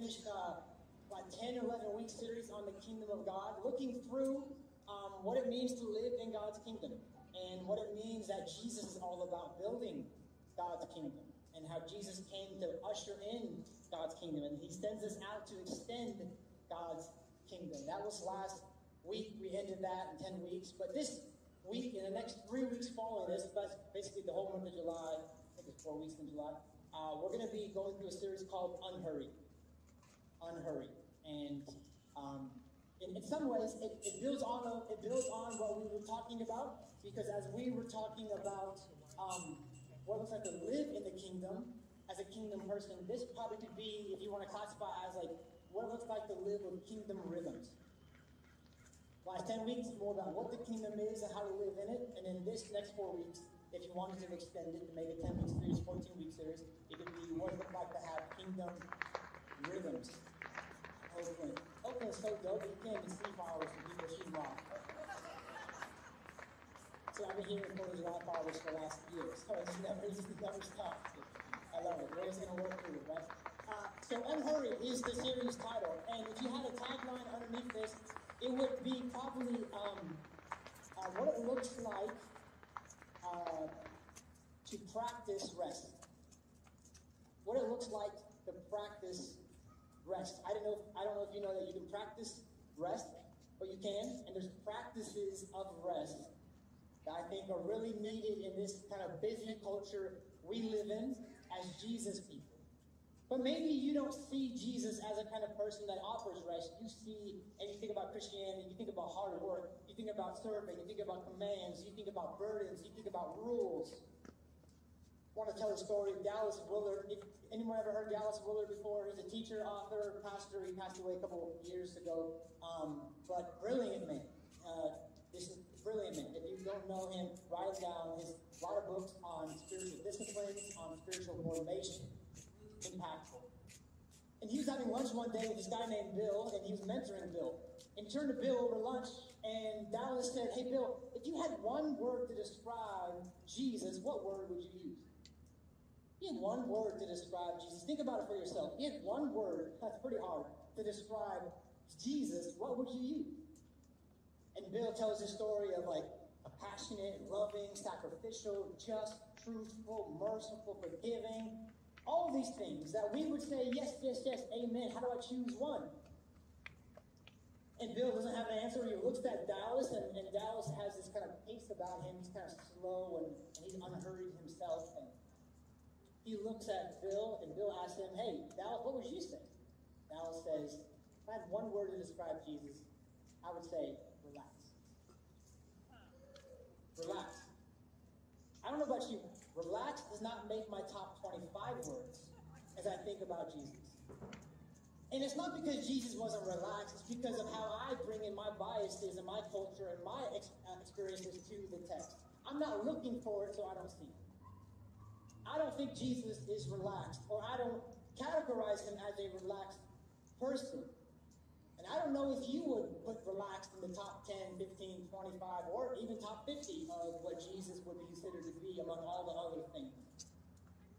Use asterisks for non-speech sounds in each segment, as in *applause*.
finished uh, like 10 or 11 week series on the kingdom of God, looking through um, what it means to live in God's kingdom and what it means that Jesus is all about building God's kingdom and how Jesus came to usher in God's kingdom and he sends us out to extend God's kingdom. That was last week. We ended that in 10 weeks. But this week, in the next three weeks following this, basically the whole month of July, I think it's four weeks in July, uh, we're going to be going through a series called Unhurried. Unhurried. And um, in, in, some ways, it, it, builds on a, it builds on what we were talking about because as we were talking about um, what it looks like to live in the kingdom as a kingdom person, this probably could be, if you want to classify as like what it looks like to live with kingdom rhythms. Last 10 weeks, more about what the kingdom is and how to live in it. And then this next four weeks, if you wanted to extend it to make a 10 week series, 14 week series, it could be what it looks like to have kingdom rhythms. Oakland. Oakland so dope, you can't even see flowers from people shooting off. So I've been hearing Fourth of July fireworks for the last year, so it's never, it's never stopped. I love it. Going to work through it, right? Uh, so Unhurried is the series title, and if you had a tagline underneath this, it would be probably um, uh, what it looks like uh, to practice rest. What it looks like to practice rest. I don't know. If, I don't know if you know that you can practice rest, but you can, and there's practices of rest that I think are really needed in this kind of busy culture we live in as Jesus people. But maybe you don't see Jesus as a kind of person that offers rest. You see, and you think about Christianity, you think about hard work, you think about serving, you think about commands, you think about burdens, you think about rules. Want to tell a story Dallas Willard. If anyone ever heard Dallas Willard before? He's a teacher, author, pastor. He passed away a couple of years ago. Um, but brilliant man. Uh, this is brilliant man. If you don't know him, write it down. His a lot of books on spiritual disciplines, on spiritual motivation. Impactful. And he was having lunch one day with this guy named Bill, and he was mentoring Bill. And he turned to Bill over lunch, and Dallas said, Hey, Bill, if you had one word to describe Jesus, what word would you use? You had one word to describe Jesus. Think about it for yourself. You had one word, that's pretty hard, to describe Jesus, what would you use? And Bill tells his story of like a passionate, loving, sacrificial, just, truthful, merciful, forgiving. All these things that we would say, yes, yes, yes, amen. How do I choose one? And Bill doesn't have an answer. He looks at Dallas, and, and Dallas has this kind of pace about him. He's kind of slow and, and he's unhurried himself. And he looks at Bill, and Bill asks him, Hey, Dallas, what would you say? Dallas says, If I had one word to describe Jesus, I would say relax. Relax. I don't know about you. Relax does not make my top 25 words as I think about Jesus. And it's not because Jesus wasn't relaxed, it's because of how I bring in my biases and my culture and my ex- uh, experiences to the text. I'm not looking for it, so I don't see it. I don't think Jesus is relaxed, or I don't categorize him as a relaxed person. And I don't know if you would put relaxed in the top 10, 15, 25, or even top 50 of what Jesus would be considered to be among all the other things.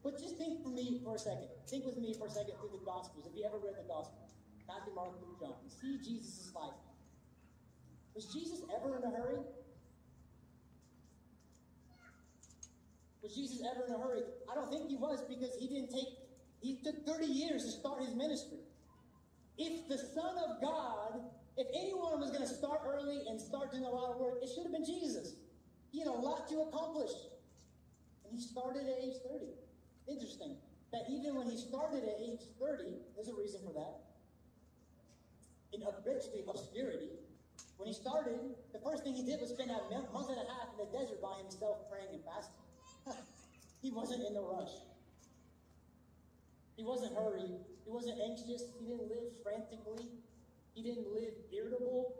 But just think for me for a second. Think with me for a second through the Gospels. If you ever read the Gospel, Matthew, Mark, Luke, John, you see Jesus' life. Was Jesus ever in a hurry? Was Jesus ever in a hurry? I don't think he was because he didn't take, he took 30 years to start his ministry. If the Son of God, if anyone was going to start early and start doing a lot of work, it should have been Jesus. He had a lot to accomplish. And he started at age 30. Interesting that even when he started at age 30, there's a reason for that. In basically obscurity, when he started, the first thing he did was spend a month and a half in the desert by himself praying and fasting. He wasn't in a rush. He wasn't hurried. He wasn't anxious. He didn't live frantically. He didn't live irritable.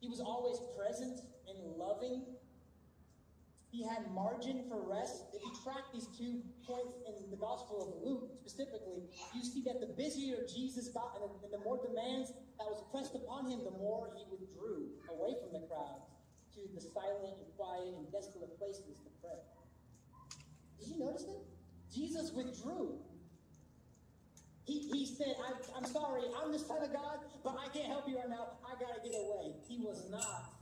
He was always present and loving. He had margin for rest. If you track these two points in the Gospel of Luke specifically, you see that the busier Jesus got and the more demands that was pressed upon him, the more he withdrew away from the crowds to the silent and quiet and desolate places to pray. You notice that? Jesus withdrew. He, he said, I'm, I'm sorry, I'm the Son of God, but I can't help you right now. I got to get away. He was not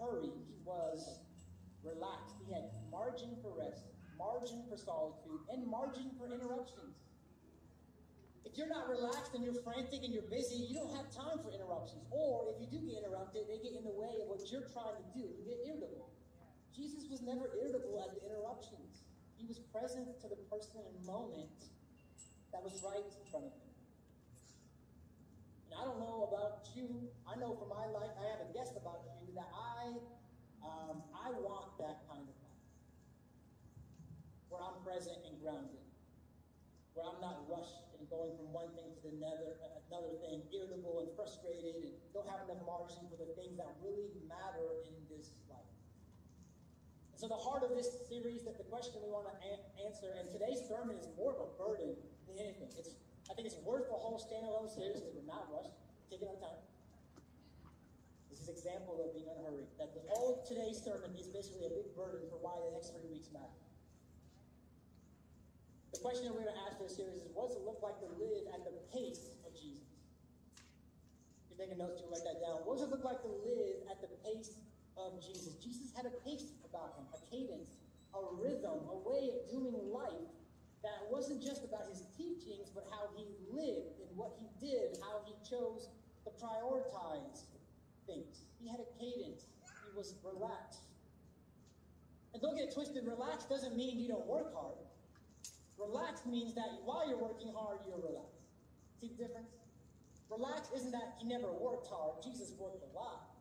hurried, he was relaxed. He had margin for rest, margin for solitude, and margin for interruptions. If you're not relaxed and you're frantic and you're busy, you don't have time for interruptions. Or if you do get interrupted, they get in the way of what you're trying to do. You get irritable. Jesus was never irritable at the interruptions. He was present to the person and moment that was right in front of him. And I don't know about you. I know for my life, I have a guess about you that I, um, I want that kind of life, where I'm present and grounded, where I'm not rushed and going from one thing to the another, another thing, irritable and frustrated, and don't have enough margin for the things that really matter in this so the heart of this series, that the question we want to a- answer, and today's sermon is more of a burden than anything. It's I think it's worth the whole standalone series because we're not rushed, taking our time. This is an example of being unhurried. That the whole today's sermon is basically a big burden for why the next three weeks matter. The question that we're going to ask for this series is what does it look like to live at the pace of Jesus? If you're taking notes, you write that down. What does it look like to live at the pace of Jesus? Jesus had a pace about him, a cadence, a rhythm, a way of doing life that wasn't just about his teachings, but how he lived and what he did, how he chose to prioritize things. He had a cadence. He was relaxed. And don't get twisted, relaxed doesn't mean you don't work hard. Relaxed means that while you're working hard, you're relaxed. See the difference? Relaxed isn't that he never worked hard. Jesus worked a lot.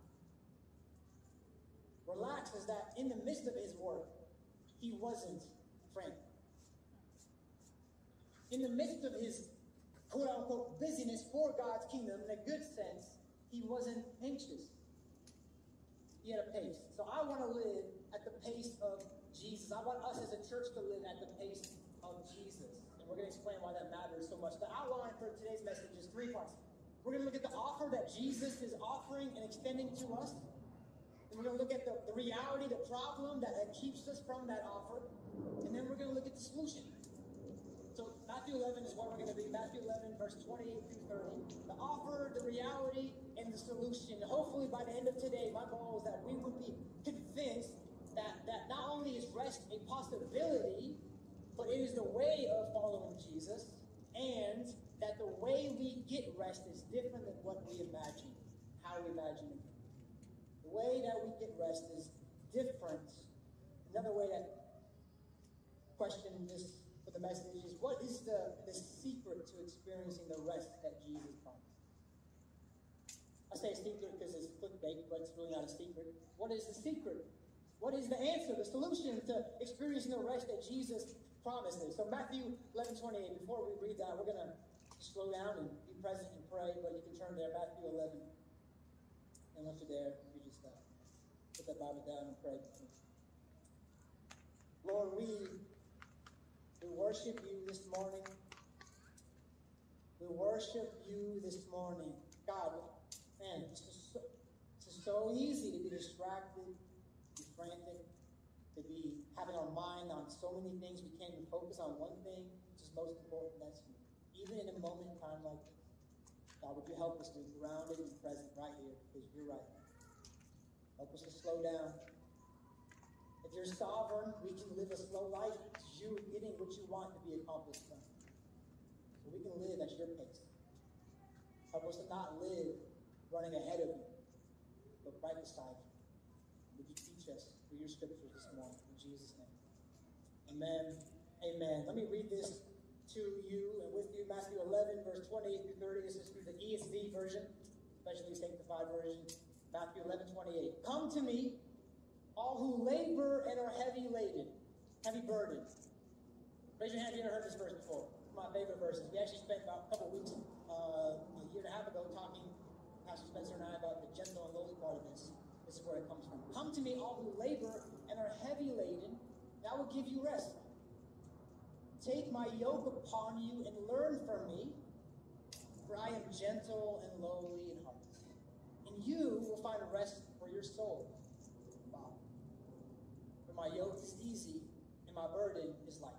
Relaxed is that in the midst of his work, he wasn't frantic. In the midst of his quote unquote busyness for God's kingdom, in a good sense, he wasn't anxious. He had a pace. So I want to live at the pace of Jesus. I want us as a church to live at the pace of Jesus. And we're going to explain why that matters so much. The outline for today's message is three parts. We're going to look at the offer that Jesus is offering and extending to us. And we're going to look at the, the reality, the problem that, that keeps us from that offer. And then we're going to look at the solution. So Matthew 11 is what we're going to be. Matthew 11, verse 28 through 30. The offer, the reality, and the solution. Hopefully by the end of today, my goal is that we would be convinced that, that not only is rest a possibility, but it is the way of following Jesus, and that the way we get rest is different than what we imagine, how we imagine it. Way that we get rest is different. Another way that question this for the message is what is the, the secret to experiencing the rest that Jesus promised? I say a secret because it's clickbait, but it's really not a secret. What is the secret? What is the answer, the solution to experiencing the rest that Jesus promised us? So Matthew 11, 28, before we read that, we're going to slow down and be present and pray, but you can turn there, Matthew 11. And once you're there, you just uh, put that Bible down and pray. Lord, we, we worship you this morning. We worship you this morning. God, man, it's just so, so easy to be distracted, to be frantic, to be having our mind on so many things we can't even focus on one thing, which is most important, that's you. Even in a moment in time like this. God, would you help us to be grounded and present right here, because you're right. Help us to slow down. If you're sovereign, we can live a slow life because you getting what you want to be accomplished from. So we can live at your pace. Help us to not live running ahead of you, but right beside you. Would you teach us through your scriptures this morning? In Jesus' name. Amen. Amen. Let me read this to you and with you. Matthew 11, verse 28 through 30. This is through the ESV version, especially sanctified version. Matthew 11, 28. Come to me, all who labor and are heavy laden, heavy burdened. Raise your hand if you've ever heard this verse before. My favorite verses. We actually spent about a couple weeks, uh, a year and a half ago, talking, Pastor Spencer and I, about the gentle and lowly part of this. This is where it comes from. Come to me, all who labor and are heavy laden, and I will give you rest. Take my yoke upon you and learn from me, for I am gentle and lowly in heart. And you will find rest for your soul. For my yoke is easy and my burden is light.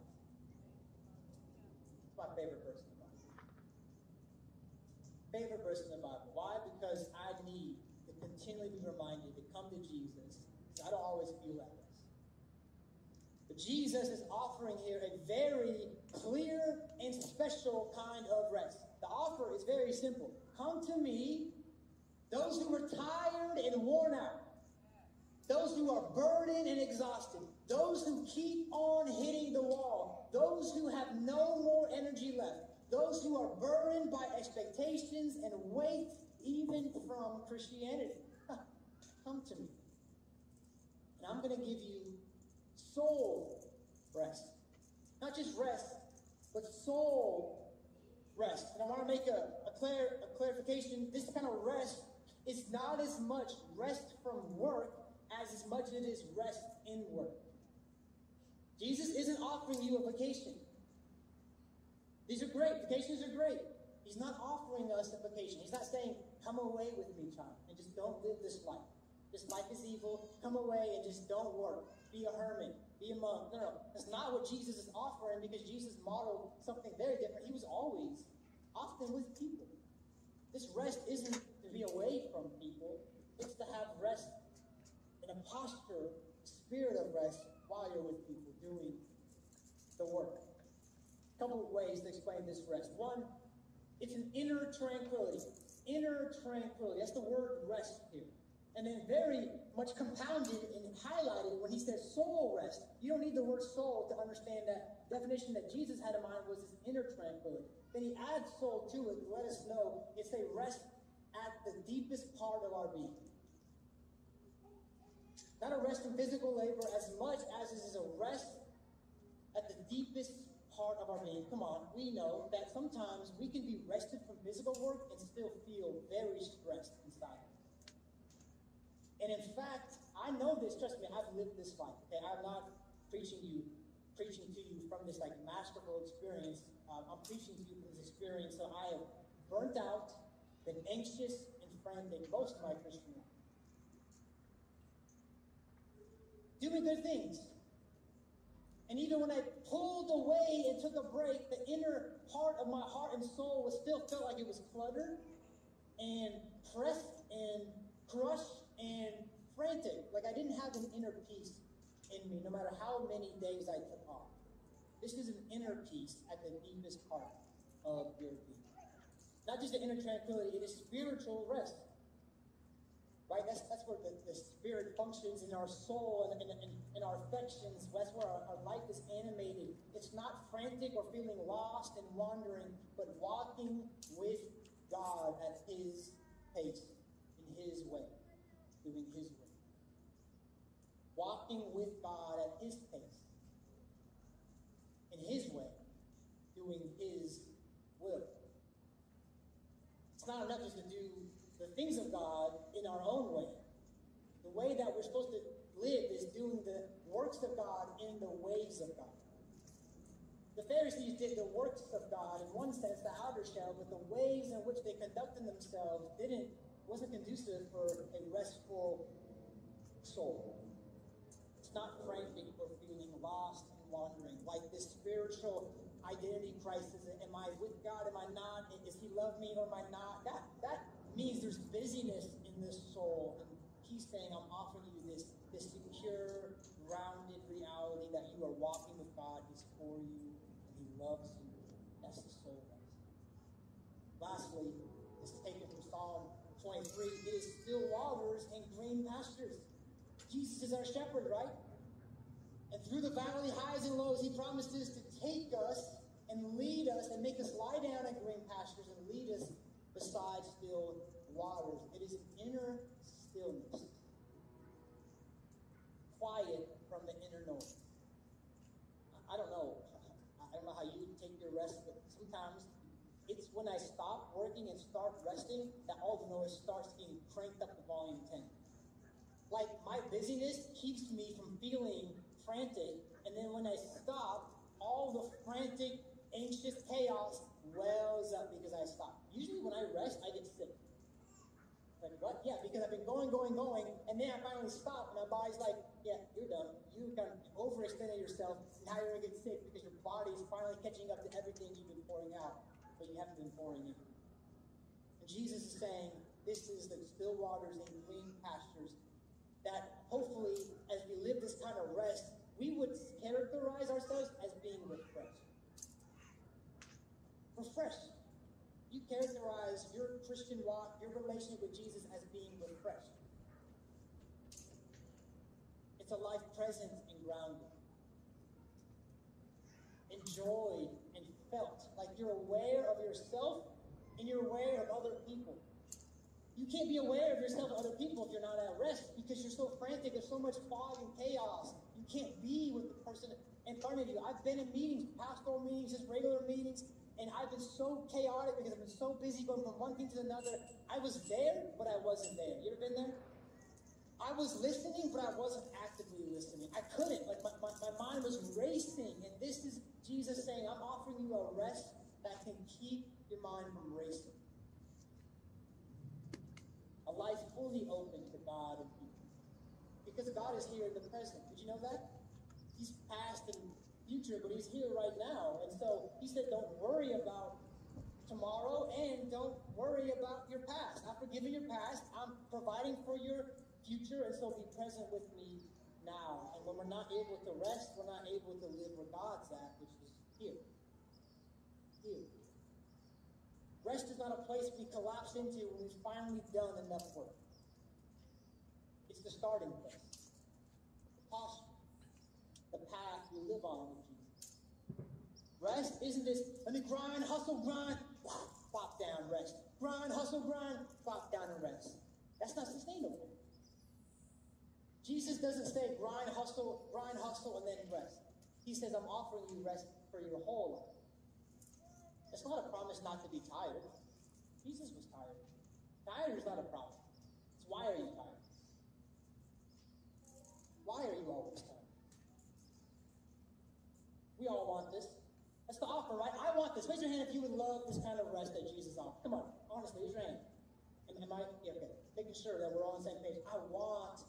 It's my favorite verse in the Bible. favorite verse in the Bible. Why? Because I need to continually be reminded to come to Jesus. I don't always feel that way. Jesus is offering here a very clear and special kind of rest. The offer is very simple. Come to me, those who are tired and worn out, those who are burdened and exhausted, those who keep on hitting the wall, those who have no more energy left, those who are burdened by expectations and weight even from Christianity. *laughs* Come to me. And I'm going to give you soul rest. Not just rest, but soul rest. And I want to make a, a, clar- a clarification. This kind of rest is not as much rest from work as as much as it is rest in work. Jesus isn't offering you a vacation. These are great. Vacations are great. He's not offering us a vacation. He's not saying, come away with me, child, and just don't live this life. This life is evil. Come away and just don't work. Be a hermit. Be a monk. No, no. That's not what Jesus is offering because Jesus modeled something very different. He was always, often with people. This rest isn't to be away from people, it's to have rest in a posture, spirit of rest while you're with people doing the work. A couple of ways to explain this rest. One, it's an inner tranquility. Inner tranquility. That's the word rest here. And then very much compounded and highlighted when he says soul rest. You don't need the word soul to understand that definition that Jesus had in mind was his inner tranquility. Then he adds soul to it to let us know it's a rest at the deepest part of our being. Not a rest in physical labor as much as it is a rest at the deepest part of our being. Come on, we know that sometimes we can be rested from physical work and still feel very stressed. And in fact, I know this, trust me, I've lived this life. Okay, I'm not preaching you, preaching to you from this like masterful experience. Um, I'm preaching to you from this experience. So I have burnt out, been anxious and frantic most of my Christian life. Doing good things. And even when I pulled away and took a break, the inner part of my heart and soul was still felt like it was cluttered and pressed and crushed and frantic. Like I didn't have an inner peace in me, no matter how many days I took off. This is an inner peace at the deepest part of your being. Not just an inner tranquility, it is spiritual rest. Right? That's, that's where the, the spirit functions in our soul and in our affections. That's where our, our life is animated. It's not frantic or feeling lost and wandering, but walking with God at His pace, in His way doing His will. Walking with God at His pace, in His way, doing His will. It's not enough just to do the things of God in our own way. The way that we're supposed to live is doing the works of God in the ways of God. The Pharisees did the works of God in one sense, the outer shell, but the ways in which they conducted themselves didn't wasn't conducive for a restful soul. It's not frantic or feeling lost and wandering, like this spiritual identity crisis. Am I with God? Am I not? Is He love me or am I not? That that means there's busyness in this soul. And He's saying, I'm offering you this, this secure, grounded reality that you are walking with God. He's for you and He loves you. That's the soul rest. Lastly, it's taken from Psalm 23, it is still waters and green pastures. Jesus is our shepherd, right? And through the valley highs and lows, he promises to take us and lead us and make us lie down in green pastures and lead us beside still waters. It is an inner stillness, quiet from the inner noise. I don't know. I don't know how you take your rest, but sometimes it's when I stop working and start resting that all the noise starts getting cranked up to volume 10. Like my busyness keeps me from feeling frantic, and then when I stop, all the frantic, anxious chaos wells up because I stop. Usually when I rest, I get sick. Like, what? Yeah, because I've been going, going, going, and then I finally stop, and my body's like, yeah, you're done. You kind of overextended yourself, now you're gonna get sick because your body's finally catching up to everything you've been pouring out but you haven't been pouring in. And Jesus is saying, this is the still waters and green pastures that hopefully, as we live this kind of rest, we would characterize ourselves as being refreshed. Refreshed. You characterize your Christian walk, your relationship with Jesus as being refreshed. It's a life present and grounded, enjoyed like you're aware of yourself and you're aware of other people. You can't be aware of yourself and other people if you're not at rest because you're so frantic. There's so much fog and chaos. You can't be with the person in front of you. I've been in meetings, pastoral meetings, just regular meetings, and I've been so chaotic because I've been so busy going from one thing to another. I was there, but I wasn't there. You ever been there? I was listening, but I wasn't actively listening. I couldn't. Like my, my, my mind was racing. And this is Jesus saying, I'm offering you a rest that can keep your mind from racing a life fully open to God and people. Because God is here in the present. Did you know that? He's past and future, but He's here right now. And so He said, don't worry about tomorrow and don't worry about your past. I'm forgiving your past. I'm providing for your future, and so be present with me now. And when we're not able to rest, we're not able to live where God's at, which is here. Here. Rest is not a place we collapse into when we've finally done enough work. It's the starting place, the posture, the path we live on with Jesus. Rest isn't this, let me grind, hustle, grind, pop down, rest. Grind, hustle, grind, pop down and rest. That's not sustainable. Jesus doesn't say grind, hustle, grind, hustle, and then rest. He says, I'm offering you rest for your whole life. It's not a promise not to be tired. Jesus was tired. Tired is not a problem. It's why are you tired? Why are you always tired? We all want this. That's the offer, right? I want this. Raise your hand if you would love this kind of rest that Jesus offers. Come on, honestly, raise your hand. Am, am I yeah, okay? Making sure that we're all on the same page. I want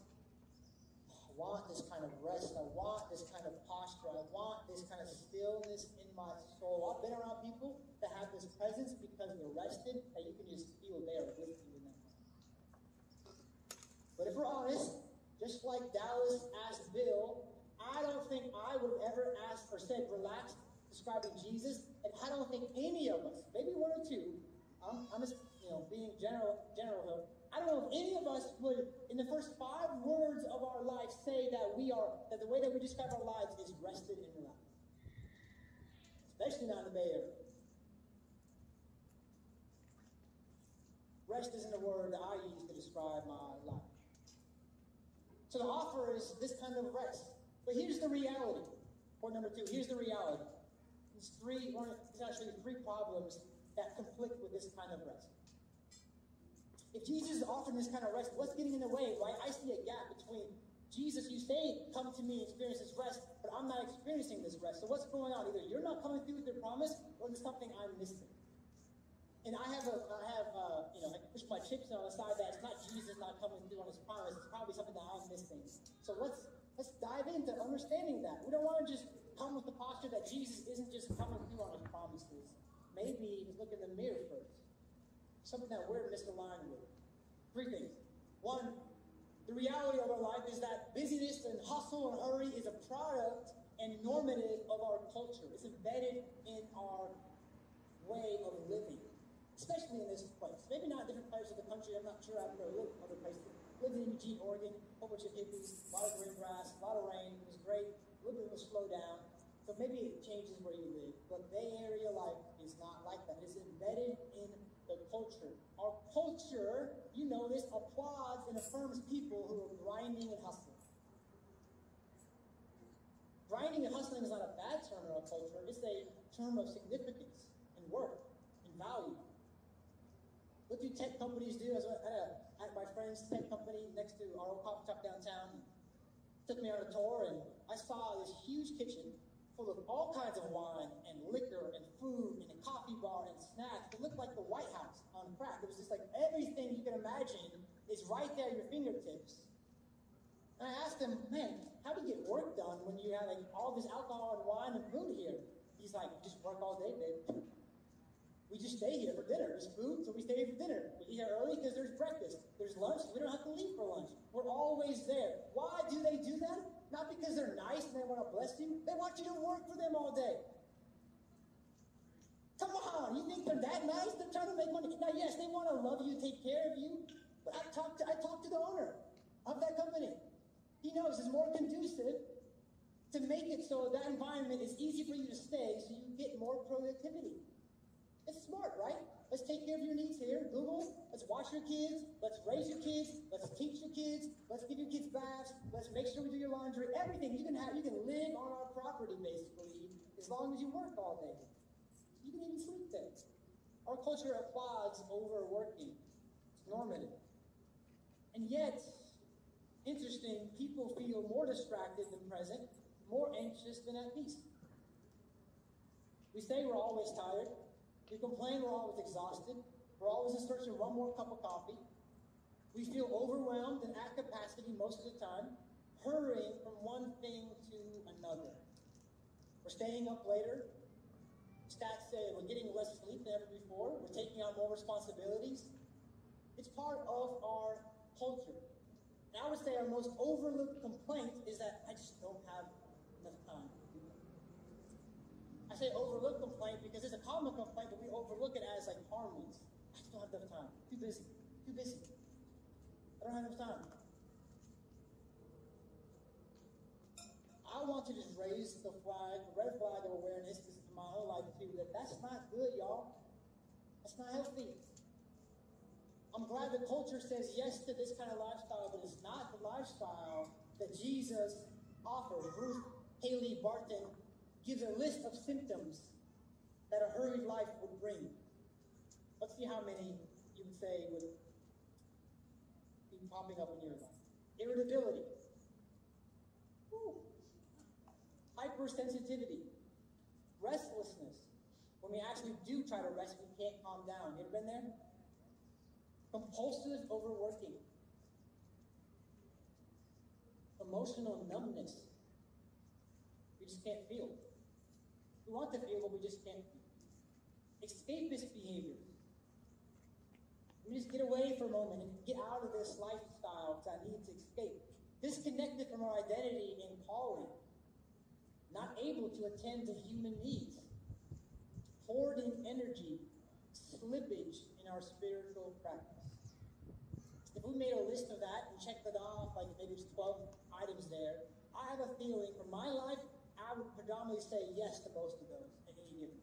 want this kind of rest. I want this kind of posture. I want this kind of stillness in my soul. I've been around people that have this presence because they're rested, that you can just feel there with you in that moment. But if we're honest, just like Dallas asked Bill, I don't think I would have ever asked or said relaxed describing Jesus, and I don't think any of us, maybe one or two, I'm, I'm just you know being general general I don't know if any of us would, in the first five words of our life, say that we are, that the way that we describe our lives is rested and relaxed. Especially not in the Bay Area. Rest isn't a word that I use to describe my life. So the offer is this kind of rest. But here's the reality. Point number two. Here's the reality. There's three, there's actually three problems that conflict with this kind of rest. If Jesus is offering this kind of rest, what's getting in the way? Right? I see a gap between Jesus, you say, come to me and experience this rest, but I'm not experiencing this rest. So what's going on? Either you're not coming through with your promise, or there's something I'm missing. And I have a, I have, uh, you know, I push my chips on the side that it's not Jesus not coming through on his promise. It's probably something that I'm missing. So let's let's dive into understanding that. We don't want to just come with the posture that Jesus isn't just coming through on his promises. Maybe he's look in the mirror first something that we're misaligned with. Three things. One, the reality of our life is that busyness and hustle and hurry is a product and normative of our culture. It's embedded in our way of living, especially in this place. Maybe not different places of the country. I'm not sure. I've never lived other places. Lived in Eugene, Oregon, a whole bunch of hippies, a lot of green grass, a lot of rain. It was great. A little bit of a slow down. So maybe it changes where you live. But Bay Area life is not like that. It's embedded in culture. Our culture, you know this, applauds and affirms people who are grinding and hustling. Grinding and hustling is not a bad term in our culture, it's a term of significance and worth and value. What do tech companies do? As at my friend's tech company next to our old coffee shop downtown, took me on a tour and I saw this huge kitchen full of all kinds of wine and liquor and food and a coffee bar and snacks. It looked like the White House on crack. It was just like everything you can imagine is right there at your fingertips. And I asked him, man, how do you get work done when you have like all this alcohol and wine and food here? He's like, just work all day, babe. We just stay here for dinner. Just food, so we stay here for dinner. We eat here early because there's breakfast. There's lunch, we don't have to leave for lunch. We're always there. Why do they do that? Not because they're nice and they want to bless you. They want you to work for them all day. Come on, you think they're that nice? They're trying to make money. Now, yes, they want to love you, take care of you. But I talked to I talked to the owner of that company. He knows it's more conducive to make it so that environment is easy for you to stay so you get more productivity. It's smart, right? Let's take care of your needs here. Google, let's wash your kids, let's raise your kids, let's teach your kids, let's give your kids baths, let's make sure we do your laundry, everything. You can have you can live on our property basically as long as you work all day. You can even sleep there. Our culture applauds overworking. It's normative. And yet, interesting, people feel more distracted than present, more anxious than at peace. We say we're always tired. We complain we're always exhausted. We're always in search of one more cup of coffee. We feel overwhelmed and at capacity most of the time, hurrying from one thing to another. We're staying up later. Stats say we're getting less sleep than ever before. We're taking on more responsibilities. It's part of our culture. And I would say our most overlooked complaint is that I just don't have. I say overlook complaint because it's a common complaint, but we overlook it as like harmless. I just don't have enough time. Too busy. Too busy. I don't have enough time. I want to just raise the flag, the red flag of awareness in my own life too, that that's not good, y'all. That's not healthy. I'm glad the culture says yes to this kind of lifestyle, but it's not the lifestyle that Jesus offers. Ruth Haley Barton gives a list of symptoms that a hurried life would bring. Let's see how many you would say would be popping up in your life. Irritability. Woo. Hypersensitivity. Restlessness. When we actually do try to rest, we can't calm down. You ever been there? Compulsive overworking. Emotional numbness. We just can't feel. Want to feel, but we just can't feel. Escapist behavior. We just get away for a moment and get out of this lifestyle because I need to escape. Disconnected from our identity and calling. Not able to attend to human needs. Hoarding energy. Slippage in our spiritual practice. If we made a list of that and checked it off, like maybe there's 12 items there, I have a feeling for my life, I would predominantly say yes to most of those any given.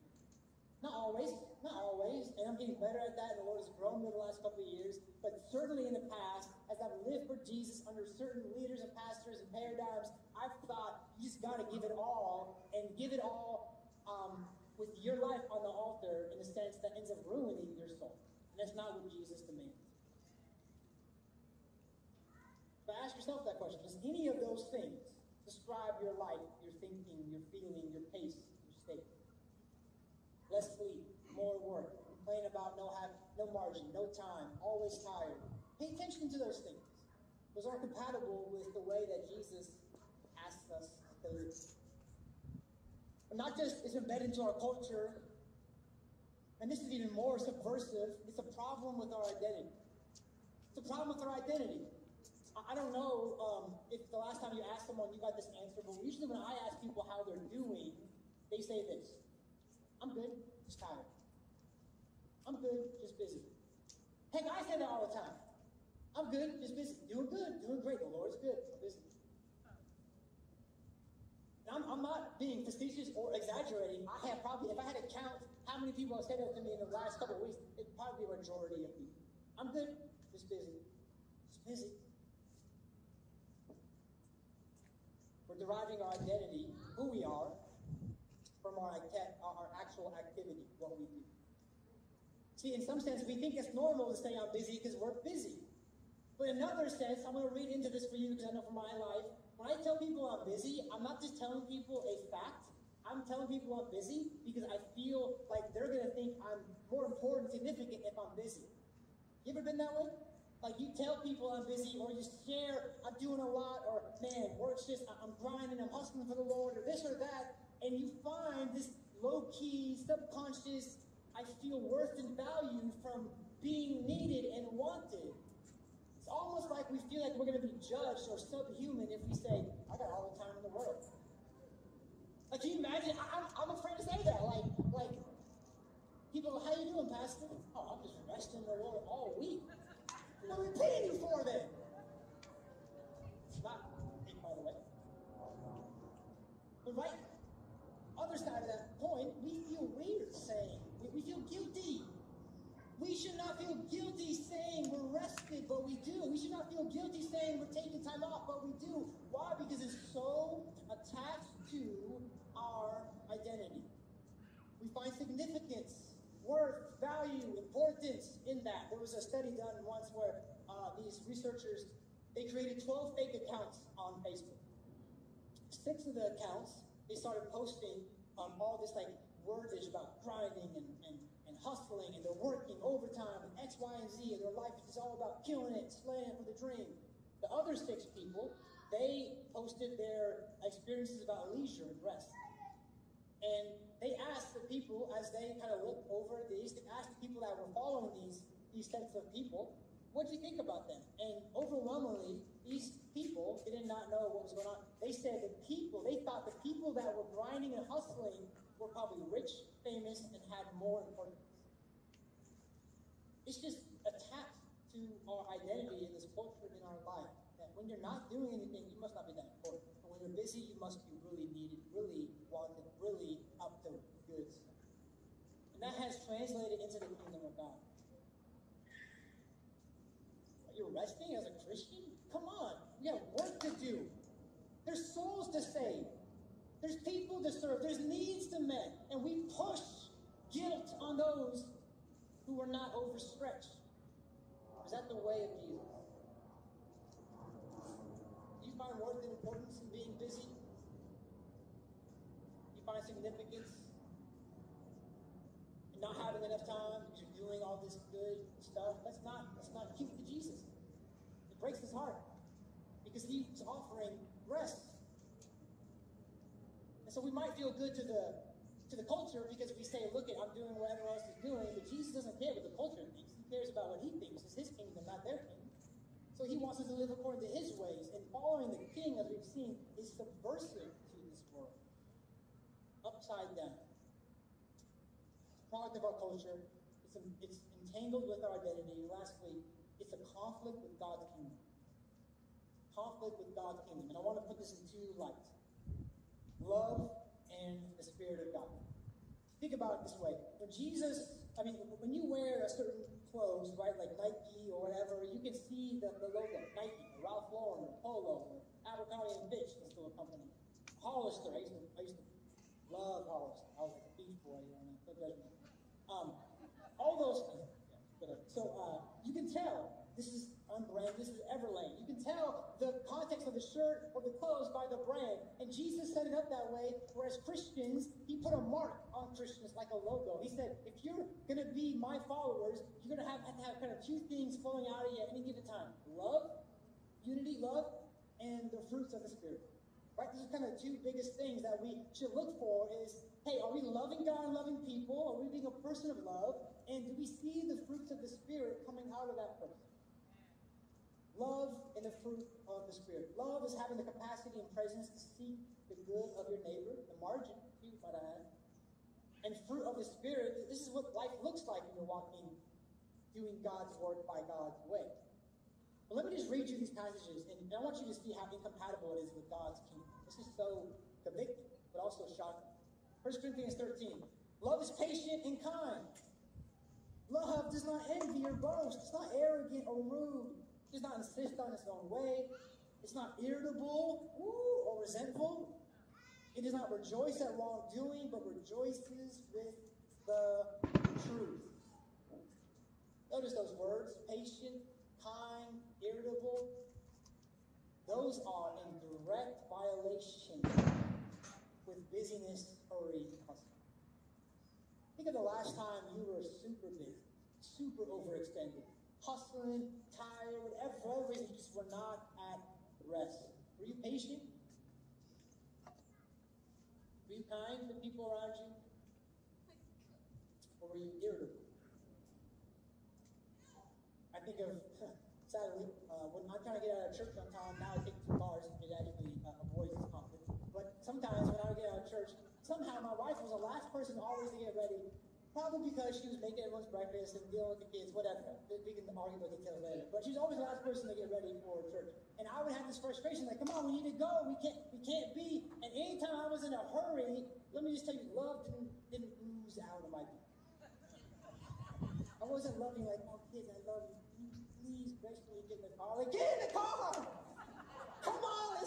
Not always, not always, and I'm getting better at that, and the Lord has grown me the last couple of years, but certainly in the past, as I've lived for Jesus under certain leaders and pastors and paradigms, I've thought you just got to give it all and give it all um, with your life on the altar in a sense that ends up ruining your soul. And that's not what Jesus demands. But ask yourself that question Does any of those things describe your life, thinking, your feeling, your pace, your state? Less sleep, more work, complain about no have no margin, no time, always tired. Pay attention to those things. Those are compatible with the way that Jesus asks us to live. But not just is embedded into our culture, and this is even more subversive, it's a problem with our identity. It's a problem with our identity. I don't know um, if the last time you asked someone you got this answer, but usually when I ask people how they're doing, they say this I'm good, just tired. I'm good, just busy. Heck, I say that all the time. I'm good, just busy. Doing good, doing great. The Lord's good, I'm busy. I'm, I'm not being facetious or exaggerating. I have probably, if I had to count how many people have said that to me in the last couple of weeks, it'd probably be a majority of people. I'm good, just busy. Just busy. We're deriving our identity, who we are, from our, our actual activity, what we do. See, in some sense, we think it's normal to say I'm busy because we're busy. But in another sense, I'm going to read into this for you because I know from my life, when I tell people I'm busy, I'm not just telling people a fact. I'm telling people I'm busy because I feel like they're going to think I'm more important, significant if I'm busy. You ever been that way? Like you tell people I'm busy, or you share I'm doing a lot, or man, work's just I'm grinding, I'm hustling for the Lord, or this or that, and you find this low key, subconscious I feel worth and value from being needed and wanted. It's almost like we feel like we're going to be judged or subhuman if we say, I got all the time in the world. Like, can you imagine? I, am afraid to say that. Like, like, people, how you doing, Pastor? Oh, I'm just resting in the Lord all week. What are we paying you for then? But right, other side of that point, we feel weird saying, we, we feel guilty. We should not feel guilty saying we're rested, but we do. We should not feel guilty saying we're taking time off, but we do. Why? Because it's so attached to our identity. We find significance, worth, value, importance in that. There was a study done once where uh, these researchers they created 12 fake accounts on Facebook. Six of the accounts they started posting um, all this like wordage about grinding and, and, and hustling and they're working overtime and X, Y, and Z and their life is all about killing it, slaying for the dream. The other six people, they posted their experiences about leisure and rest. And they asked the people, as they kind of looked over these, they asked the people that were following these, these types of people, what do you think about them? And overwhelmingly, these people they did not know what was going on. They said the people, they thought the people that were grinding and hustling were probably rich, famous, and had more importance. It's just attached to our identity in this culture in our life. That when you're not doing anything, you must not be that important. But when you're busy, you must be really needed, really wanted, really up to goods. And that has translated into the kingdom of God. Are you resting as a Christian? Come on, we have work to do. There's souls to save. There's people to serve. There's needs to met. And we push guilt on those who are not overstretched. Is that the way of Jesus? Do you find worth and importance in being busy? Do you find significance in not having enough time because you're doing all this good stuff? That's not that's not cute to Jesus. It breaks his heart because he's offering rest. And so we might feel good to the to the culture because we say, look at I'm doing what everyone else is doing, but Jesus doesn't care what the culture thinks. He cares about what he thinks. It's his kingdom, not their kingdom. So he wants us to live according to his ways. And following the king, as we've seen, is subversive to this world. Upside down. It's a product of our culture. It's, it's entangled with our identity. Lastly, it's a conflict with God's kingdom. Conflict with God's kingdom. And I want to put this in two lights. Love and the Spirit of God. Think about it this way. When Jesus, I mean, when you wear a certain clothes, right, like Nike or whatever, you can see the, the logo, Nike, or Ralph Lauren, or Polo, or Abercrombie and Fitch, that's still a company. Hollister, I used to, I used to love Hollister. I was like a beach boy, you know. Um, all those, yeah, so uh, you can tell this is unbranded. This is Everlane. You can tell the context of the shirt or the clothes by the brand. And Jesus set it up that way. Whereas Christians, he put a mark on Christians like a logo. He said, if you're going to be my followers, you're going to have, have to have kind of two things flowing out of you at any given time: love, unity, love, and the fruits of the Spirit. Right? These are kind of the two biggest things that we should look for is, hey, are we loving God and loving people? Are we being a person of love? And do we see the fruits of the Spirit coming out of that person? Love and the fruit of the Spirit. Love is having the capacity and presence to seek the good of your neighbor, the margin, you might add. And fruit of the Spirit, this is what life looks like when you're walking, doing God's work by God's way. But let me just read you these passages, and I want you to see how incompatible it is with God's kingdom. This is so convicting, but also shocking. 1 Corinthians 13. Love is patient and kind. Love does not envy or boast. It's not arrogant or rude. Does not insist on its own way. It's not irritable or resentful. It does not rejoice at wrongdoing, but rejoices with the truth. Notice those words patient, kind, irritable. Those are in direct violation with busyness, hurry, hustle. Think of the last time you were super busy, super overextended hustling, tired, whatever, reason, you just were not at rest. Were you patient? Were you kind to people around you? Or were you irritable? I think of, sadly, uh, when I'm trying to get out of church on time, now I take two cars. And it actually uh, avoids this conflict. But sometimes when I would get out of church, somehow my wife was the last person always to get ready. Probably because she was making everyone's breakfast and dealing with the kids, whatever. We can argue about details later. But she's always the last person to get ready for church. And I would have this frustration, like, come on, we need to go. We can't, we can't be. And anytime I was in a hurry, let me just tell you, love didn't, didn't ooze out of my I wasn't loving like, oh kids, I love you. Please, gracefully get in the car. Like, get in the car! Come on,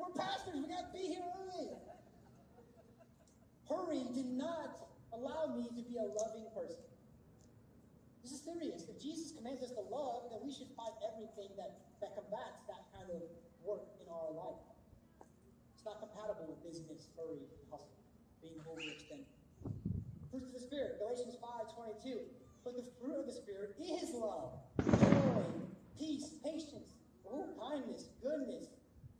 we're pastors. We got to be here early. Hurry did not allow me to be a loving person. This is serious. If Jesus commands us to love, then we should fight everything that, that combats that kind of work in our life. It's not compatible with business, hurry, and hustle, being overextended. Fruits of the Spirit, Galatians 5 22. But the fruit of the Spirit is love, joy, peace, patience, oh, kindness, goodness,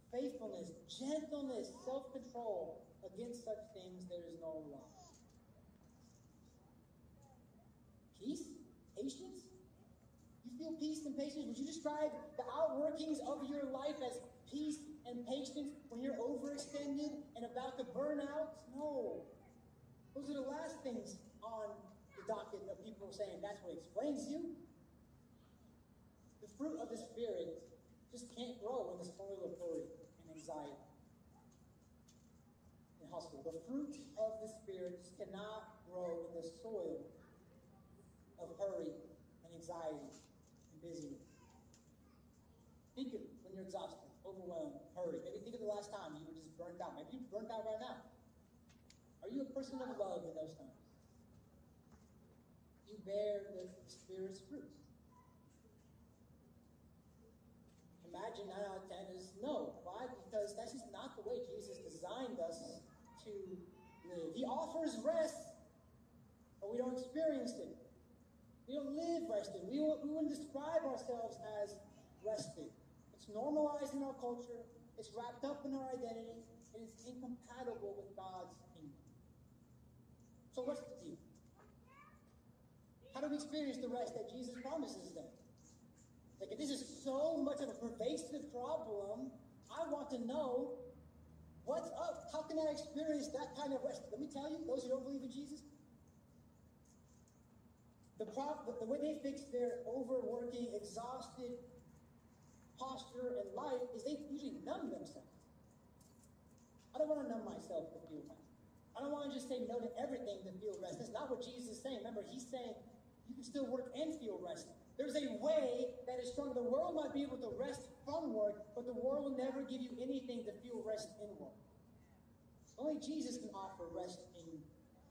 faithfulness, gentleness, self control. Against such things there is no law. Peace? Patience? You feel peace and patience? Would you describe the outworkings of your life as peace and patience when you're overextended and about to burn out? No. Those are the last things on the docket of people are saying that's what explains you. The fruit of the Spirit just can't grow in the soil of worry and anxiety and hustle. The fruit of the Spirit cannot grow in the soil of hurry and anxiety and busyness. Think of when you're exhausted, overwhelmed, hurried. Maybe think of the last time you were just burnt out. Maybe you're burnt out right now. Are you a person of love in those times? You bear the Spirit's fruits. Imagine 9 out of 10 is no. Why? Because that's just not the way Jesus designed us to live. He offers rest, but we don't experience it. We don't live resting. We, we wouldn't describe ourselves as resting. It's normalized in our culture, it's wrapped up in our identity, and it's incompatible with God's kingdom. So, what's the deal? How do we experience the rest that Jesus promises them? Like, this is so much of a pervasive problem, I want to know what's up. How can I experience that kind of rest? Let me tell you, those who don't believe in Jesus, the, the, the way they fix their overworking, exhausted posture in life is they usually numb themselves. I don't want to numb myself to feel rest. I don't want to just say no to everything to feel rest. That's not what Jesus is saying. Remember, he's saying you can still work and feel rest. There's a way that is strong. The world might be able to rest from work, but the world will never give you anything to feel rest in work. Only Jesus can offer rest in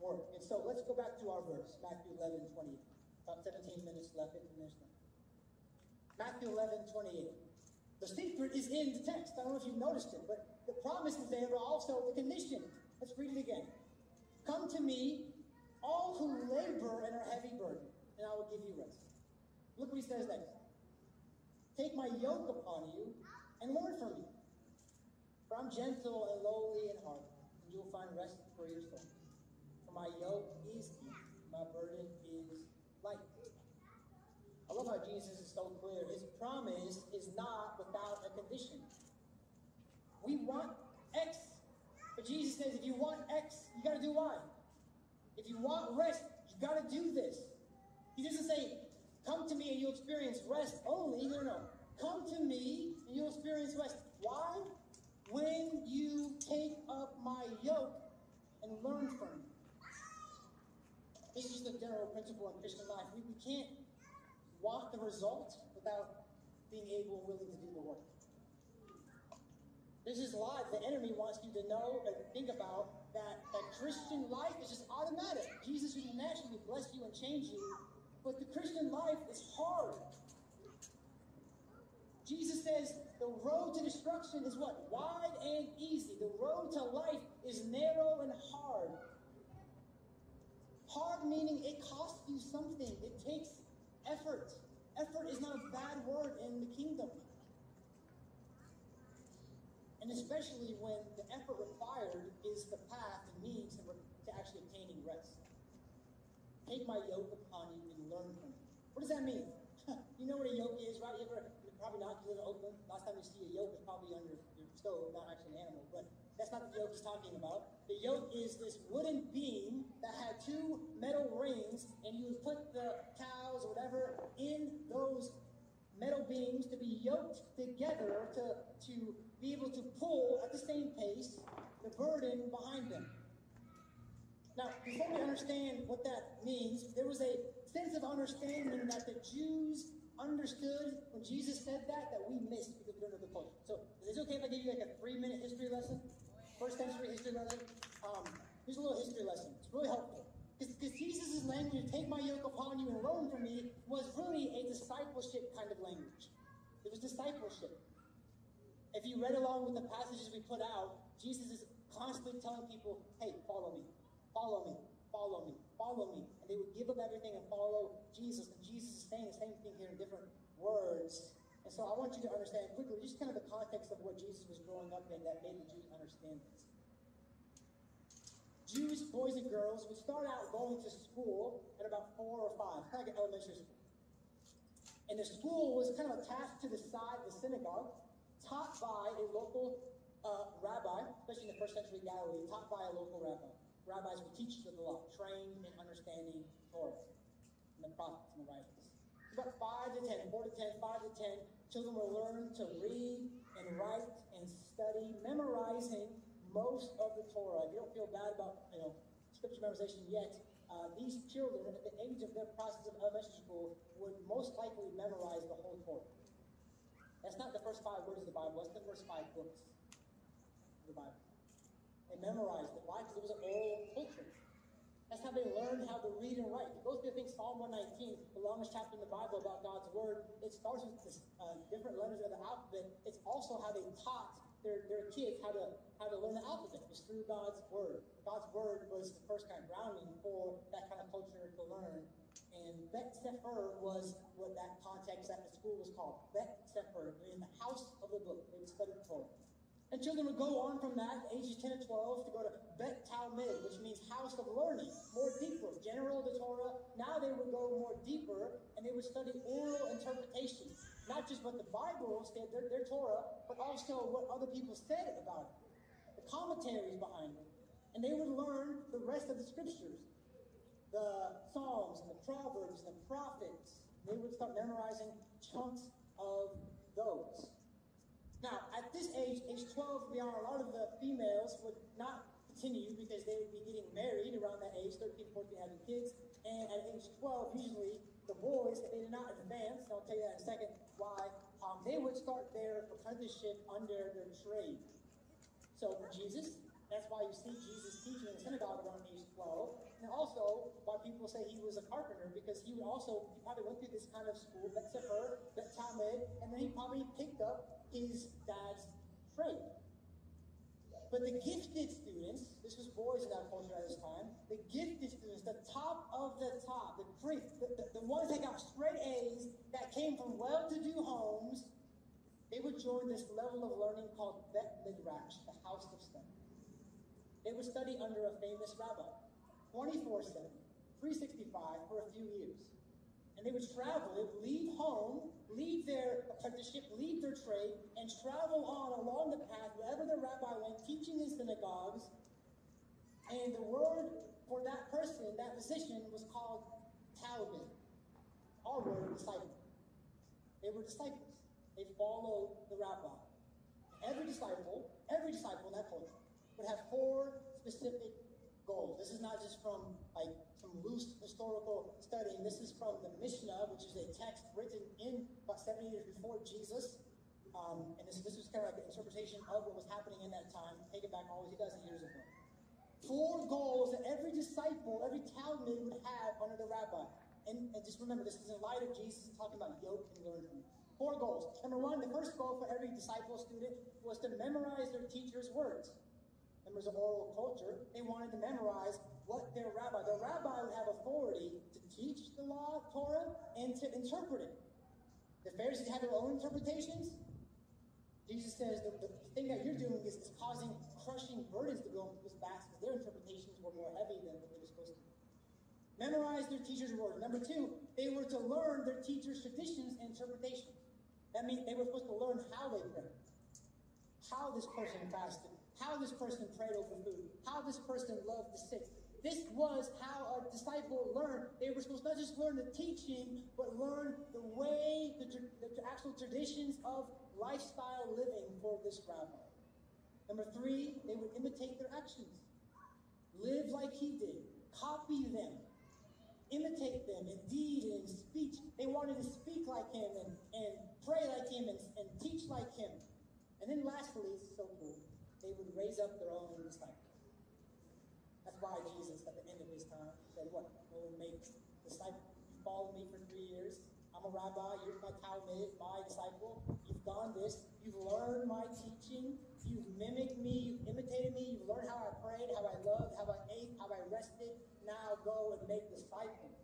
work. And so let's go back to our verse, Matthew 11, 28. About 17 minutes left, 15 minutes left. Matthew 11, 28. The secret is in the text. I don't know if you've noticed it, but the promise is there, but also the condition. Let's read it again. Come to me, all who labor and are heavy burdened, and I will give you rest. Look what he says next. Take my yoke upon you and learn from me. For I'm gentle and lowly in heart, and you will find rest for your soul. For my yoke is easy, my burden. I love how Jesus is so clear. His promise is not without a condition. We want X, but Jesus says if you want X, you got to do Y. If you want rest, you got to do this. He doesn't say, come to me and you'll experience rest only. No, no, no. Come to me and you'll experience rest. Why? When you take up my yoke and learn from me. This is the general principle in Christian life. We, we can't want the result without being able and willing to do the work. This is life. The enemy wants you to know and think about that, that Christian life is just automatic. Jesus will naturally bless you and change you, but the Christian life is hard. Jesus says the road to destruction is what? Wide and easy. The road to life is narrow and hard. Hard meaning it costs you something. It takes effort. Effort is not a bad word in the kingdom. And especially when the effort required is the path and means to, actually obtaining rest. take my yoke upon you and learn from me. What does that mean? *laughs* you know what a yoke is, right? You ever, probably not, live in Oakland. Last time you see a yolk is probably under your stove, not actually an animal, but that's not the yoke he's talking about. The yoke is this wooden beam that had two metal rings, and you would put the cows or whatever in those metal beams to be yoked together to, to be able to pull at the same pace the burden behind them. Now, before we understand what that means, there was a sense of understanding that the Jews understood when Jesus said that that we missed because we don't know the culture. So, is it okay if I give you like a three-minute history lesson? First century history lesson. Um, here's a little history lesson. It's really helpful. Because Jesus' language, take my yoke upon you and learn from me, was really a discipleship kind of language. It was discipleship. If you read along with the passages we put out, Jesus is constantly telling people, hey, follow me, follow me, follow me, follow me. And they would give up everything and follow Jesus. And Jesus is saying the same thing here in different words. And so I want you to understand quickly just kind of the context of what Jesus was growing up in that made the Jews understand this. Jewish boys and girls would start out going to school at about four or five, kind of like elementary school. And the school was kind of attached to the side of the synagogue, taught by a local uh, rabbi, especially in the first century Galilee, taught by a local rabbi. Rabbis were teachers of the law, trained in understanding Torah and the prophets and the writings. About five to ten, four to ten, five to ten, children will learn to read and write and study, memorizing most of the Torah. If you don't feel bad about you know scripture memorization yet, uh, these children at the age of their process of elementary school would most likely memorize the whole Torah. That's not the first five words of the Bible. That's the first five books of the Bible. They memorized it. Why? Because it was an oral culture. That's how they learned how to read and write. If you go through, think, Psalm 119, the longest chapter in the Bible about God's Word, it starts with this, uh, different letters of the alphabet. It's also how they taught their, their kids how to how to learn the alphabet. It was through God's Word. God's Word was the first kind of grounding for that kind of culture to learn. And Bet Sefer was what that context at the school was called. Bet Sefer, in the house of the book. They would study Torah. And children would go on from that, ages 10 to 12, to go to Bet Talmud, which means house of learning, more deeper. General the Torah. Now they would go more deeper, and they would study oral interpretation. Not just what the Bible said, their, their Torah, but also what other people said about it. The commentaries behind it. And they would learn the rest of the scriptures. The Psalms and the Proverbs and the prophets. They would start memorizing chunks of those. Now, at this age, age 12 beyond, a lot of the females would not continue because they would be getting married around that age, 13, 14, having kids. And at age 12, usually the boys, if they did not advance, and I'll tell you that in a second why, um, they would start their apprenticeship under their trade. So Jesus, that's why you see Jesus teaching in the synagogue around age 12. And also why people say he was a carpenter, because he would also, he probably went through this kind of school, Bet Sefer, Bet Talmud, and then he probably picked up his dad's trade. But the gifted students, this was boys in that culture at this time, the gifted students, the top of the top, the, pre, the, the, the ones that got straight A's, that came from well-to-do homes, they would join this level of learning called Bet Midrash, the house of study. They would study under a famous rabbi, 24-7, 365 for a few years. And they would travel, leave home leave their apprenticeship, leave their trade, and travel on along the path wherever the rabbi went, teaching in synagogues. And the word for that person, that position, was called talmid. Our word, disciple. They were disciples. They followed the rabbi. Every disciple, every disciple in that culture would have four specific goals. This is not just from like some loose historical studying. This is from the Mishnah, which is a text written in about 70 years before Jesus. Um, and this, this was kind of like an interpretation of what was happening in that time, taken back almost 2,000 years ago. Four goals that every disciple, every talmid would have under the rabbi. And, and just remember, this is in light of Jesus talking about yoke and learning. Four goals. Number one, the first goal for every disciple student was to memorize their teacher's words of oral culture, they wanted to memorize what their rabbi, the rabbi would have authority to teach the law, Torah, and to interpret it. The Pharisees had their own interpretations. Jesus says the, the thing that you're doing is, is causing crushing burdens to go on people's backs because their interpretations were more heavy than what they were supposed to. memorize their teacher's words. Number two, they were to learn their teacher's traditions and interpretations. That means they were supposed to learn how they prayed, how this person fasted, how this person prayed over food, how this person loved the sick. This was how a disciple learned. They were supposed not just learn the teaching, but learn the way, the, the actual traditions of lifestyle living for this rabbi. Number three, they would imitate their actions. Live like he did. Copy them. Imitate them in deed and in speech. They wanted to speak like him and, and pray like him and, and teach like him. And then lastly, so cool, they would raise up their own disciples. That's why Jesus, at the end of his time, said, What? Go and make disciples. You follow me for three years. I'm a rabbi. You're my talmid, my disciple. You've done this. You've learned my teaching. You've mimicked me. You've imitated me. You've learned how I prayed, how I loved, how I ate, how I rested. Now go and make disciples.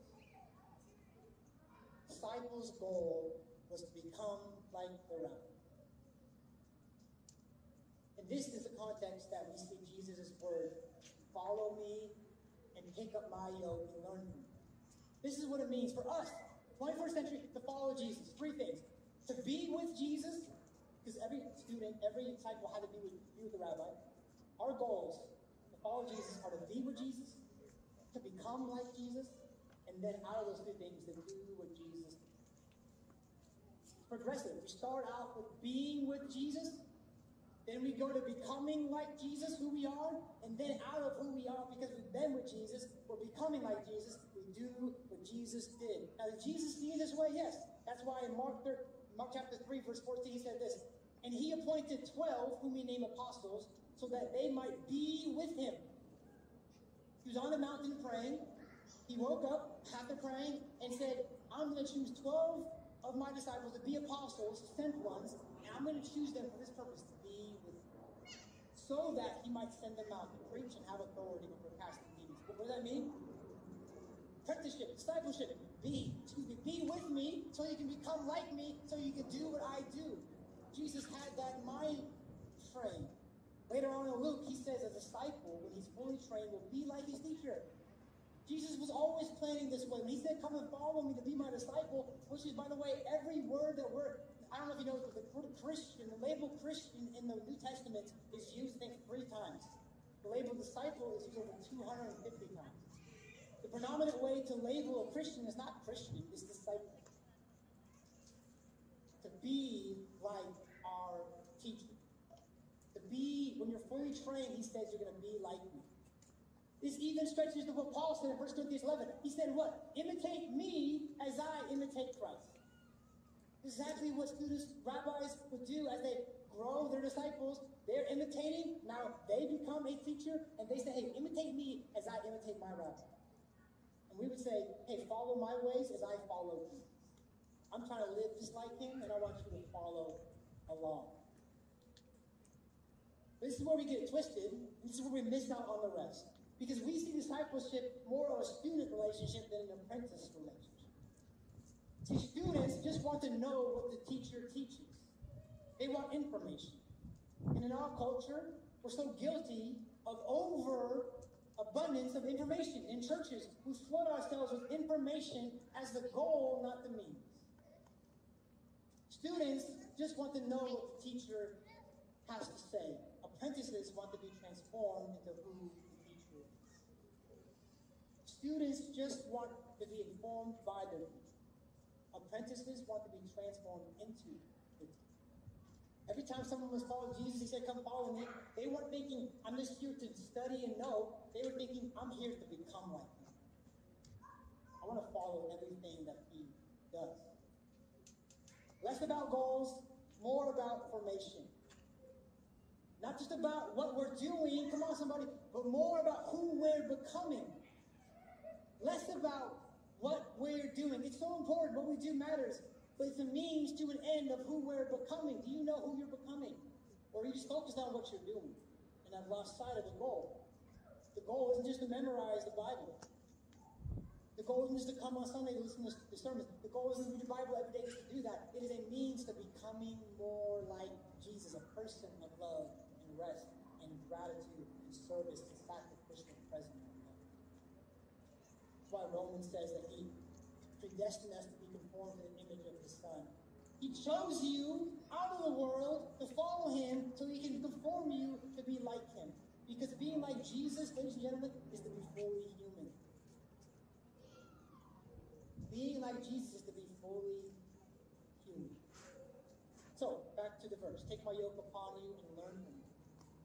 Disciples' goal was to become like the rabbi. This is the context that we see Jesus' word follow me and pick up my yoke and learn from me. This is what it means for us 21st century, to follow Jesus. Three things. To be with Jesus, because every student, every disciple had to be with, be with the rabbi. Our goals to follow Jesus are to be with Jesus, to become like Jesus, and then out of those two things, to do what Jesus did. Progressive. We start out with being with Jesus, then we go to becoming like Jesus, who we are, and then out of who we are, because we've been with Jesus, we're becoming like Jesus. We do what Jesus did. Now, did Jesus see this way? Yes. That's why in Mark, 3, Mark chapter 3, verse 14, he said this And he appointed 12, whom he named apostles, so that they might be with him. He was on the mountain praying. He woke up after praying and said, I'm going to choose 12 of my disciples to be apostles, sent ones, and I'm going to choose them for this purpose to be with me. So that he might send them out to preach and have authority over casting demons. What does that mean? Apprenticeship, discipleship. Be, excuse me, be with me so you can become like me, so you can do what I do. Jesus had that mind frame. Later on in Luke, he says a disciple, when he's fully trained, will be like his teacher. Jesus was always planning this way. When he said, Come and follow me to be my disciple, which is, by the way, every word that we're, I don't know if you know, but the Christian, the label Christian in the New Testament is used, I think, three times. The label disciple is used over 250 times. The predominant way to label a Christian is not Christian, it's disciple. To be like our teacher. To be, when you're fully trained, he says you're going to be like me. This even stretches to what Paul said in 1 Corinthians 11. He said, What? Imitate me as I imitate Christ. Exactly what students, rabbis would do as they grow their disciples. They're imitating. Now they become a teacher and they say, Hey, imitate me as I imitate my rabbi. And we would say, Hey, follow my ways as I follow you. I'm trying to live just like him and I want you to follow along. This is where we get twisted. This is where we miss out on the rest. Because we see discipleship more of a student relationship than an apprentice relationship. Students just want to know what the teacher teaches. They want information. And in our culture, we're so guilty of over abundance of information. In churches, we flood ourselves with information as the goal, not the means. Students just want to know what the teacher has to say. Apprentices want to be transformed into who the teacher is. Students just want to be informed by their. Apprentices want to be transformed into the teacher. Every time someone was following Jesus, he said, Come follow me. They weren't thinking, I'm just here to study and know. They were thinking, I'm here to become like him. I want to follow everything that he does. Less about goals, more about formation. Not just about what we're doing, come on, somebody, but more about who we're becoming. Less about what we're doing. It's so important. What we do matters. But it's a means to an end of who we're becoming. Do you know who you're becoming? Or are you just focused on what you're doing and I've lost sight of the goal? The goal isn't just to memorize the Bible. The goal isn't just to come on Sunday to listen to the sermons. The goal isn't to read the Bible every day just to do that. It is a means to becoming more like Jesus, a person of love and rest and gratitude and service Romans says that He predestined us to be conformed to the image of His Son. He chose you out of the world to follow Him so He can conform you to be like Him. Because being like Jesus, ladies and gentlemen, is to be fully human. Being like Jesus is to be fully human. So, back to the verse. Take my yoke upon you and learn from me.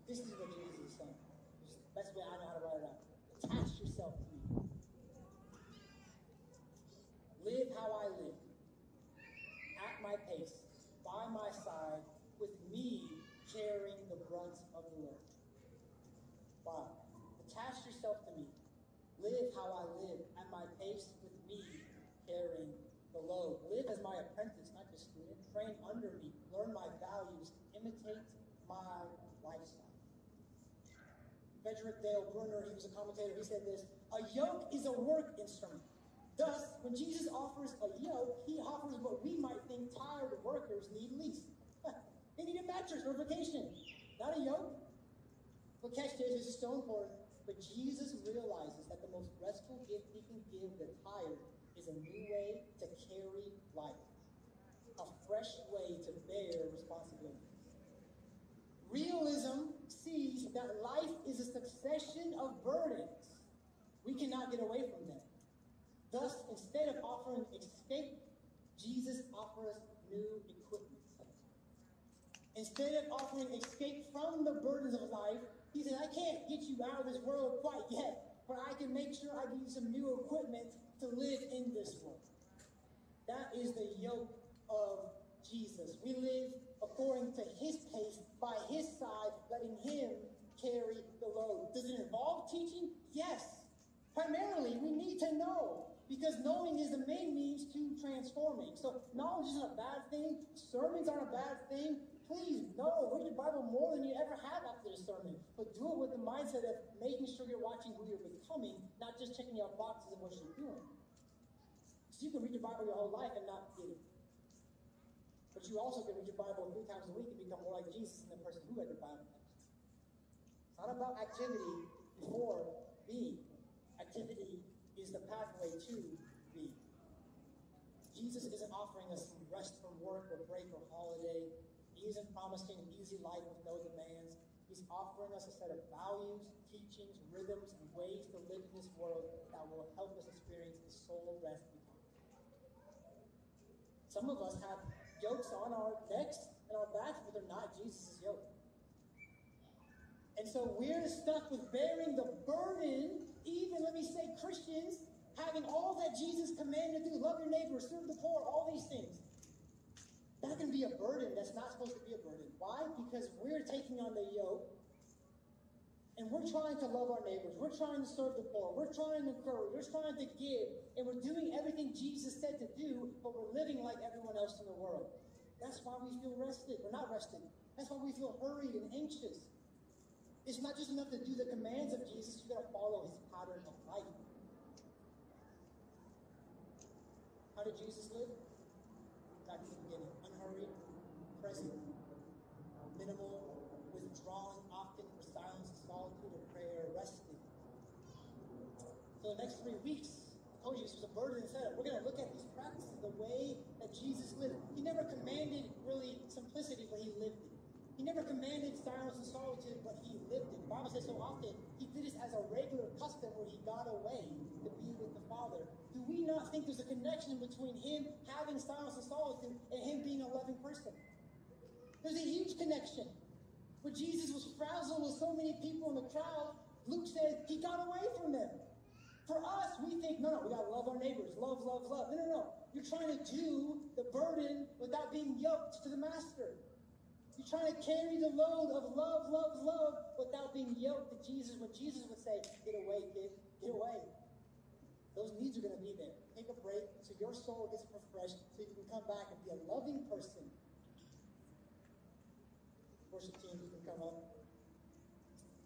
This is what Jesus is saying. That's the best way I know how to write it out. Attach yourself to me. Live how I live. At my pace, by my side, with me carrying the brunt of the load. Wow. Attach yourself to me. Live how I live at my pace with me carrying the load. Live as my apprentice, not just student. Train under me. Learn my values. Imitate my lifestyle. Frederick Dale Bruner, he was a commentator, he said this A yoke is a work instrument. Thus, when Jesus offers a yoke, he offers what we might think tired workers need least. *laughs* they need a mattress or a vacation, not a yoke. But catch this, this is so important. But Jesus realizes that the most restful gift he can give the tired is a new way to carry life, a fresh way to bear responsibility. Realism sees that life is a succession of burdens. We cannot get away from them. Thus, instead of offering escape, Jesus offers new equipment. Instead of offering escape from the burdens of life, he says, I can't get you out of this world quite yet, but I can make sure I give you some new equipment to live in this world. That is the yoke of Jesus. We live according to his pace, by his side, letting him carry the load. Does it involve teaching? Yes. Primarily, we need to know because knowing is the main means to transforming. So knowledge isn't a bad thing. Sermons aren't a bad thing. Please know, read your Bible more than you ever have after the sermon. But do it with the mindset of making sure you're watching who you're becoming, not just checking out boxes of what you're doing. So you can read your Bible your whole life and not get it. But you also can read your Bible three times a week and become more like Jesus than the person who read the Bible It's not about activity before being. Activity is the pathway to be. Jesus isn't offering us rest from work or break or holiday. He isn't promising an easy life with no demands. He's offering us a set of values, teachings, rhythms, and ways to live in this world that will help us experience the soul rest we Some of us have yokes on our necks and our backs, but they're not Jesus' yoke. And so we're stuck with bearing the burden, even, let me say, Christians, having all that Jesus commanded to do love your neighbor, serve the poor, all these things. That can be a burden that's not supposed to be a burden. Why? Because we're taking on the yoke and we're trying to love our neighbors. We're trying to serve the poor. We're trying to encourage. We're trying to give. And we're doing everything Jesus said to do, but we're living like everyone else in the world. That's why we feel rested. We're not rested. That's why we feel hurried and anxious. It's not just enough to do the commands of Jesus, you gotta follow his pattern of life. How did Jesus live? Back in the beginning. Unhurried, present, minimal, withdrawing often for silence, solitude, and prayer, resting. So the next three weeks, I told you this was a burden instead. We're going to look at these practices, the way that Jesus lived. He never commanded really simplicity, but he lived it. He never commanded silence and solitude, but he lived it. The Bible says so often he did this as a regular custom where he got away to be with the Father. Do we not think there's a connection between him having silence and solitude and him being a loving person? There's a huge connection. When Jesus was frazzled with so many people in the crowd, Luke said he got away from them. For us, we think, no, no, we gotta love our neighbors. Love, love, love. No, no, no. You're trying to do the burden without being yoked to the master. You're trying to carry the load of love, love, love without being yoked to Jesus. When Jesus would say, Get away, kid, get away. Those needs are going to be there. Take a break so your soul gets refreshed so you can come back and be a loving person worship team, you can come up.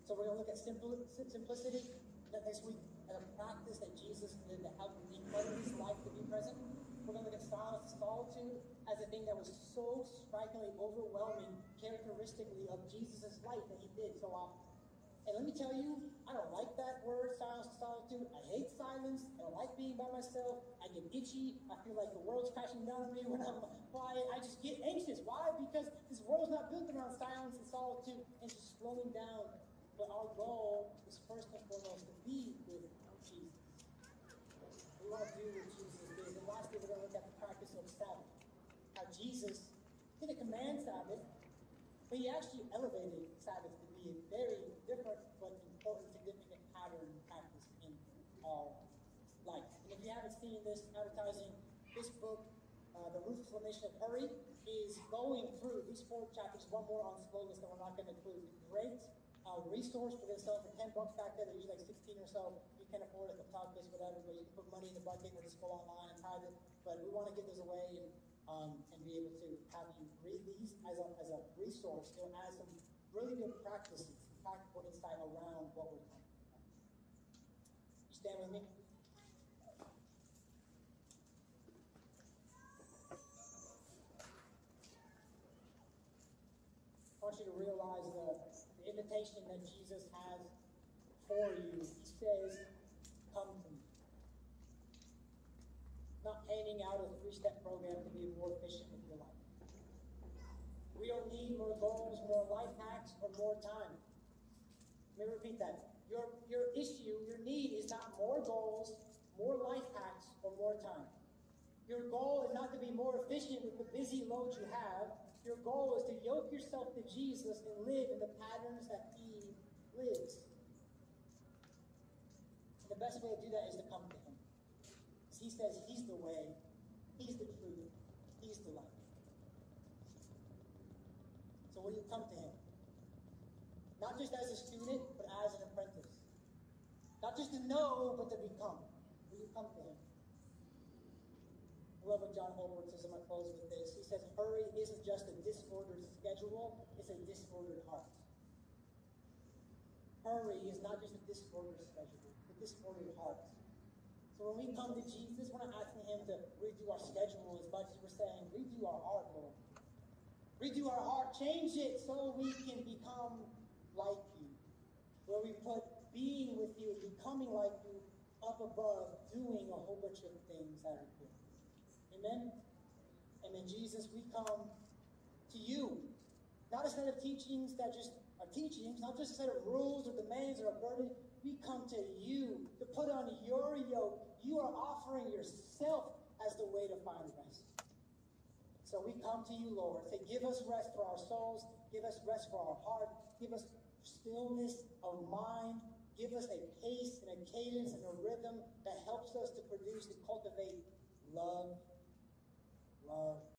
So we're going to look at simplicity next week and a practice that Jesus did to help him declutter his life to be present. We're going to look at silence, solitude as a thing that was so strikingly overwhelming, characteristically of Jesus' life that he did so often. And let me tell you, I don't like that word, silence solitude. I hate silence. I don't like being by myself. I get itchy. I feel like the world's crashing down on me when I'm quiet. I just get anxious. Why? Because this world's not built around silence and solitude and just slowing down. But our goal is first and foremost to be with Jesus. We want to do what Jesus did. And lastly, we're going to look at the practice of the Sabbath. Jesus didn't command Sabbath, but he actually elevated Sabbath to be a very different but important, significant pattern practice in our life. And if you haven't seen this advertising, this book, uh, The Ruthless Mission of Hurry, is going through these four chapters, one more on slow list that we're not going to include. Great uh, resource. We're going to sell it for 10 bucks back there. They're usually like 16 or so. You can afford it the top list, whatever, but you can put money in the bucket or just go online and tithe it. But we want to give this away and um, and be able to have you read these as a, as a resource to add some really good practices, practical insight around what we're talking about. Stand with me? I want you to realize the, the invitation that Jesus has for you. He says, Come to me. Not handing out a three step program to be more efficient with your life. We don't need more goals, more life hacks, or more time. Let me repeat that. Your, your issue, your need is not more goals, more life hacks, or more time. Your goal is not to be more efficient with the busy load you have. Your goal is to yoke yourself to Jesus and live in the patterns that He lives. And the best way to do that is to come to Him. He says He's the way, He's the truth, He's the life. So will you come to Him? Not just as a student, but as an apprentice. Not just to know, but to become. Will you come to Him? I love what John Ortberg says. I'm going to close with this. He says, Hurry isn't just a disordered schedule, it's a disordered heart. Hurry is not just a disordered schedule, it's a disordered heart. So when we come to Jesus, we're not asking Him to redo our schedule as much as we're saying, redo our heart, Lord. Redo our heart, change it so we can become like you. Where we put being with you and becoming like you up above doing a whole bunch of things that are good. Amen? Amen. Jesus, we come to you. Not a set of teachings that just are teachings, not just a set of rules or demands or a burden. We come to you to put on your yoke. You are offering yourself as the way to find rest. So we come to you, Lord. Say, give us rest for our souls. Give us rest for our heart. Give us stillness of mind. Give us a pace and a cadence and a rhythm that helps us to produce and cultivate love, love,